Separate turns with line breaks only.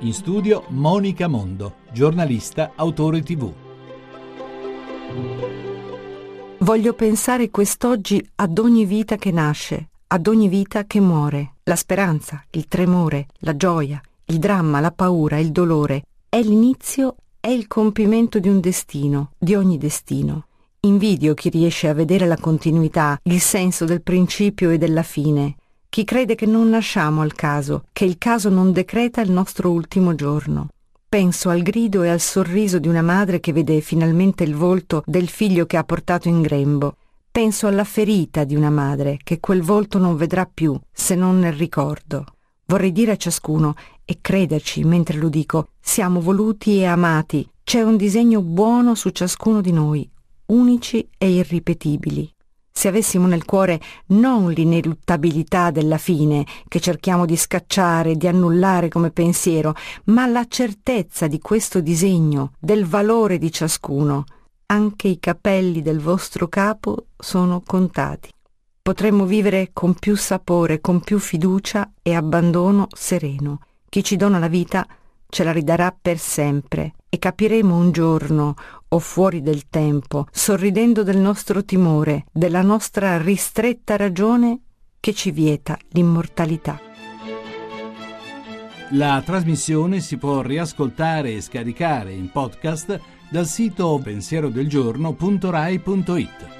In studio Monica Mondo, giornalista, autore tv.
Voglio pensare quest'oggi ad ogni vita che nasce, ad ogni vita che muore. La speranza, il tremore, la gioia, il dramma, la paura, il dolore. È l'inizio, è il compimento di un destino, di ogni destino. Invidio chi riesce a vedere la continuità, il senso del principio e della fine chi crede che non nasciamo al caso, che il caso non decreta il nostro ultimo giorno. Penso al grido e al sorriso di una madre che vede finalmente il volto del figlio che ha portato in grembo. Penso alla ferita di una madre che quel volto non vedrà più se non nel ricordo. Vorrei dire a ciascuno, e crederci mentre lo dico, siamo voluti e amati, c'è un disegno buono su ciascuno di noi, unici e irripetibili se avessimo nel cuore non l'ineluttabilità della fine che cerchiamo di scacciare, di annullare come pensiero, ma la certezza di questo disegno, del valore di ciascuno, anche i capelli del vostro capo sono contati. Potremmo vivere con più sapore, con più fiducia e abbandono sereno. Chi ci dona la vita ce la ridarà per sempre e capiremo un giorno, o fuori del tempo, sorridendo del nostro timore, della nostra ristretta ragione che ci vieta l'immortalità.
La trasmissione si può riascoltare e scaricare in podcast dal sito pensierodelgiorno.rai.it.